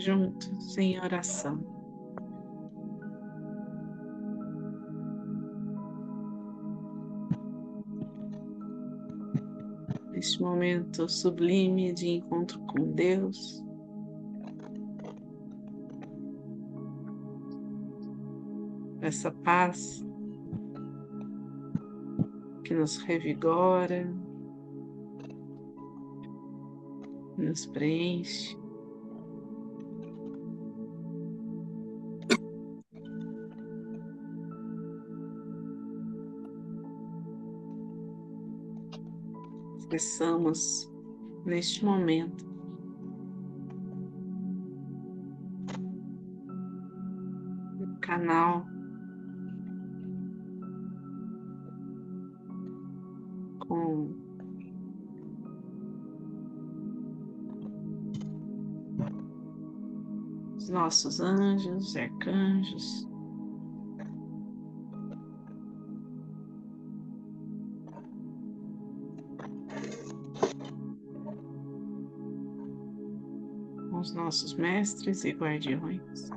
juntos em oração. Neste momento sublime de encontro com Deus, essa paz que nos revigora, nos preenche. Expressamos neste momento o canal com os nossos anjos, arcanjos. Os nossos mestres e guardiões.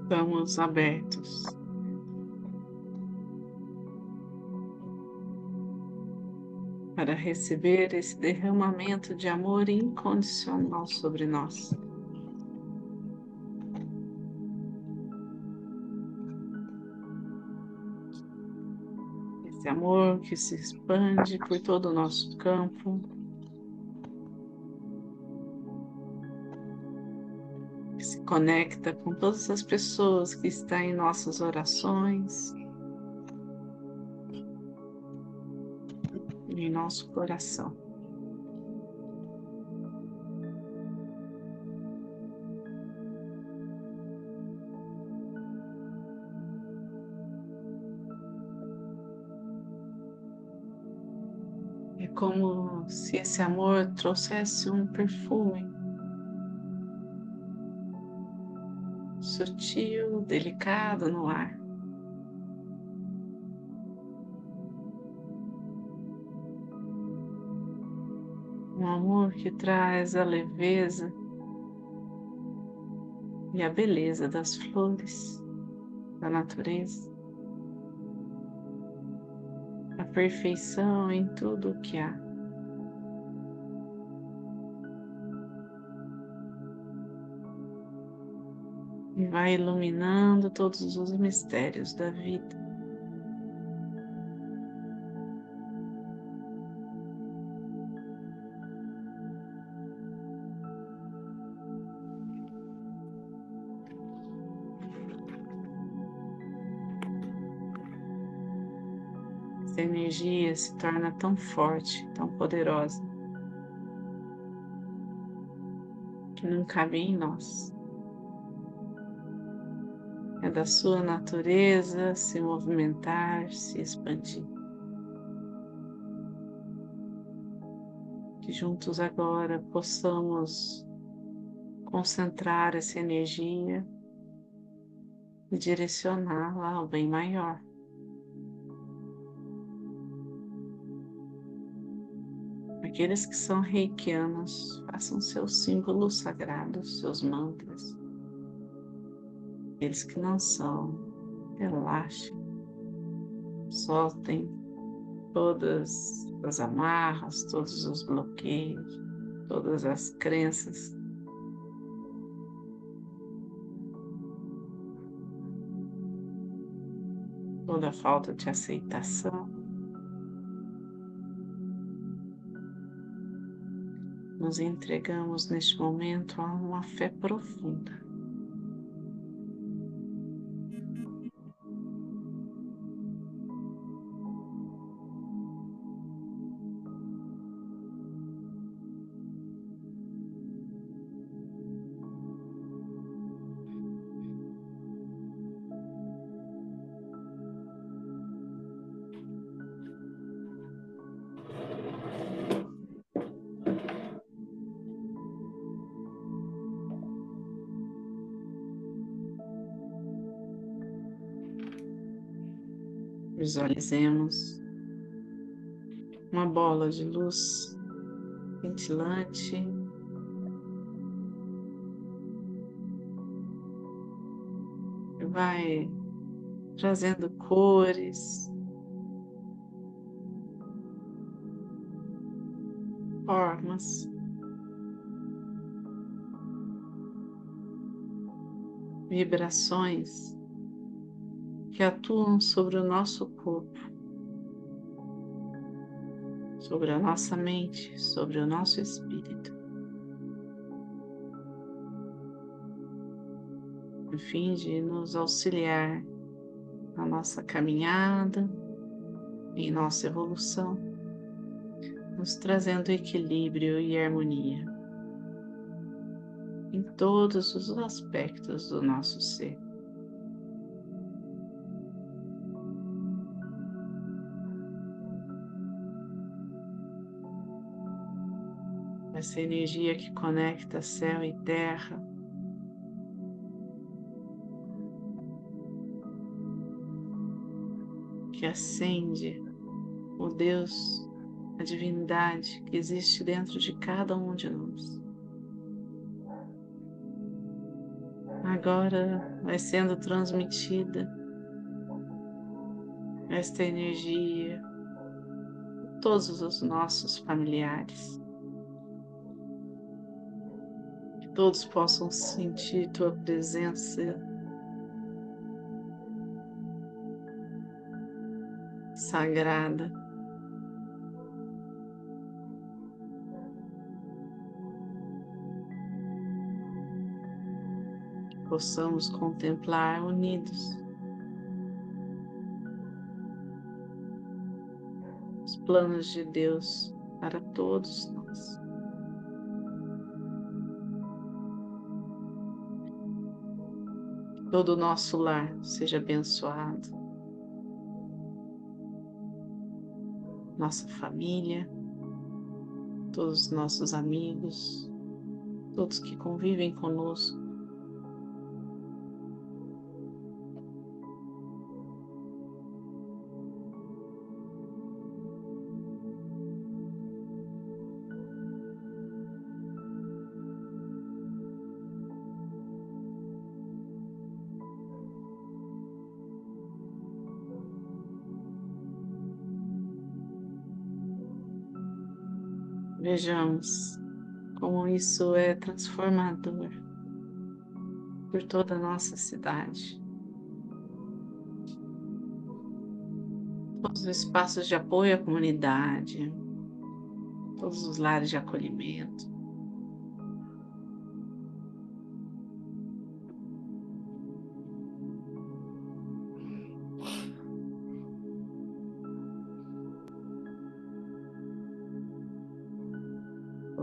Estamos abertos. Para receber esse derramamento de amor incondicional sobre nós. Esse amor que se expande por todo o nosso campo, que se conecta com todas as pessoas que estão em nossas orações, nosso coração. É como se esse amor trouxesse um perfume sutil, delicado no ar. Que traz a leveza e a beleza das flores, da natureza, a perfeição em tudo o que há. e vai iluminando todos os mistérios da vida. Essa energia se torna tão forte, tão poderosa, que não cabe em nós é da sua natureza se movimentar, se expandir. Que juntos agora possamos concentrar essa energia e direcioná-la ao bem maior. Aqueles que são reikianos, façam seus símbolos sagrados, seus mantras aqueles que não são, relaxem, soltem todas as amarras, todos os bloqueios, todas as crenças. Toda falta de aceitação. Nos entregamos neste momento a uma fé profunda. Visualizemos uma bola de luz cintilante. Que vai trazendo cores, formas. Vibrações que atuam sobre o nosso corpo, sobre a nossa mente, sobre o nosso espírito. A fim de nos auxiliar na nossa caminhada, em nossa evolução, nos trazendo equilíbrio e harmonia em todos os aspectos do nosso ser. Essa energia que conecta céu e terra. Que acende o Deus, a divindade que existe dentro de cada um de nós. Agora vai sendo transmitida esta energia a todos os nossos familiares. Todos possam sentir tua presença. Sagrada, possamos contemplar unidos os planos de Deus para todos nós. Todo o nosso lar seja abençoado, nossa família, todos os nossos amigos, todos que convivem conosco. Vejamos como isso é transformador por toda a nossa cidade. Todos os espaços de apoio à comunidade, todos os lares de acolhimento.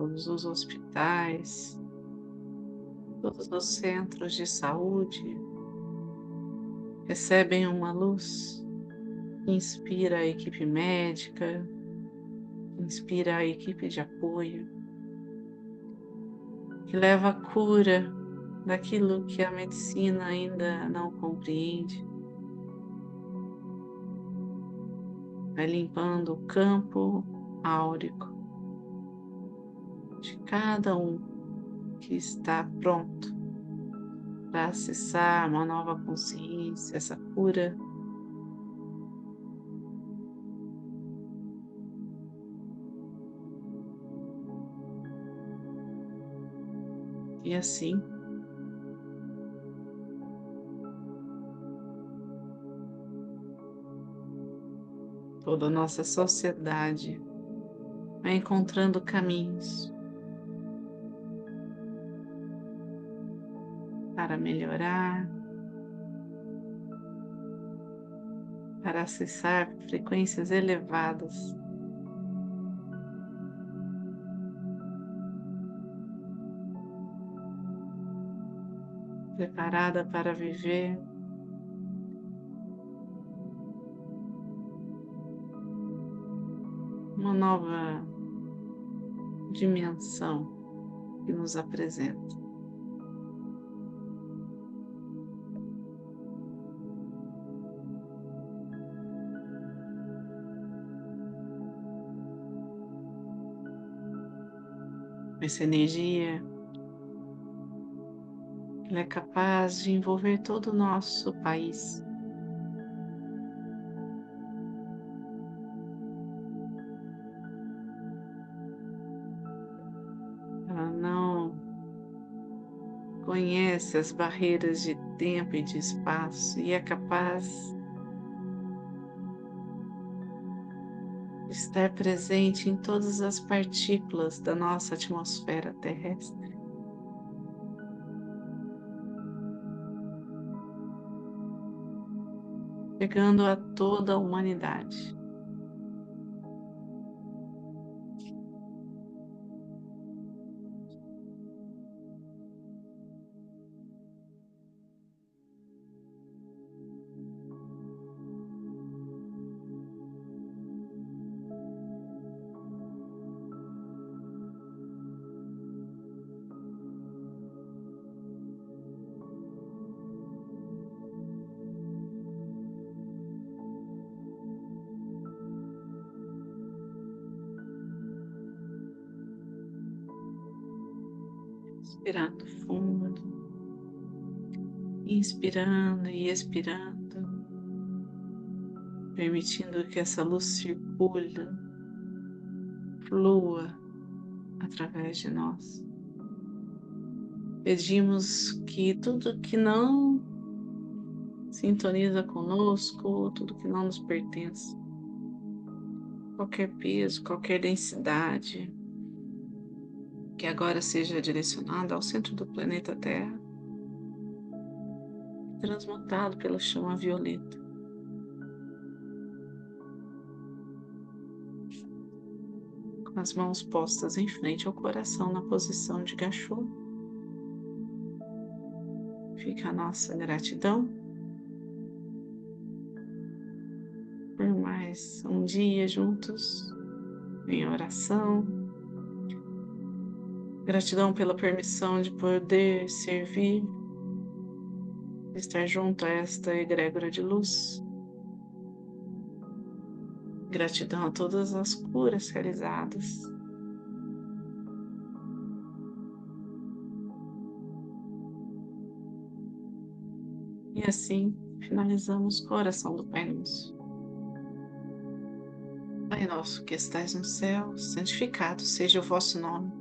Todos os hospitais, todos os centros de saúde recebem uma luz que inspira a equipe médica, inspira a equipe de apoio, que leva a cura daquilo que a medicina ainda não compreende. Vai limpando o campo áurico cada um que está pronto para acessar uma nova consciência, essa cura. E assim, toda a nossa sociedade vai encontrando caminhos melhorar, para acessar frequências elevadas. Preparada para viver uma nova dimensão que nos apresenta. Essa energia, ela é capaz de envolver todo o nosso país. Ela não conhece as barreiras de tempo e de espaço e é capaz estar presente em todas as partículas da nossa atmosfera terrestre. Chegando a toda a humanidade. Respirando fundo, inspirando e expirando, permitindo que essa luz circule, flua através de nós. Pedimos que tudo que não sintoniza conosco, tudo que não nos pertence, qualquer peso, qualquer densidade, que agora seja direcionado ao centro do planeta Terra, transmutado pela chama violeta. Com as mãos postas em frente ao coração na posição de gachô, fica a nossa gratidão por mais um dia juntos em oração Gratidão pela permissão de poder servir, estar junto a esta egrégora de luz. Gratidão a todas as curas realizadas. E assim finalizamos com a oração do Pai Nosso. Pai nosso que estais no céu, santificado seja o vosso nome.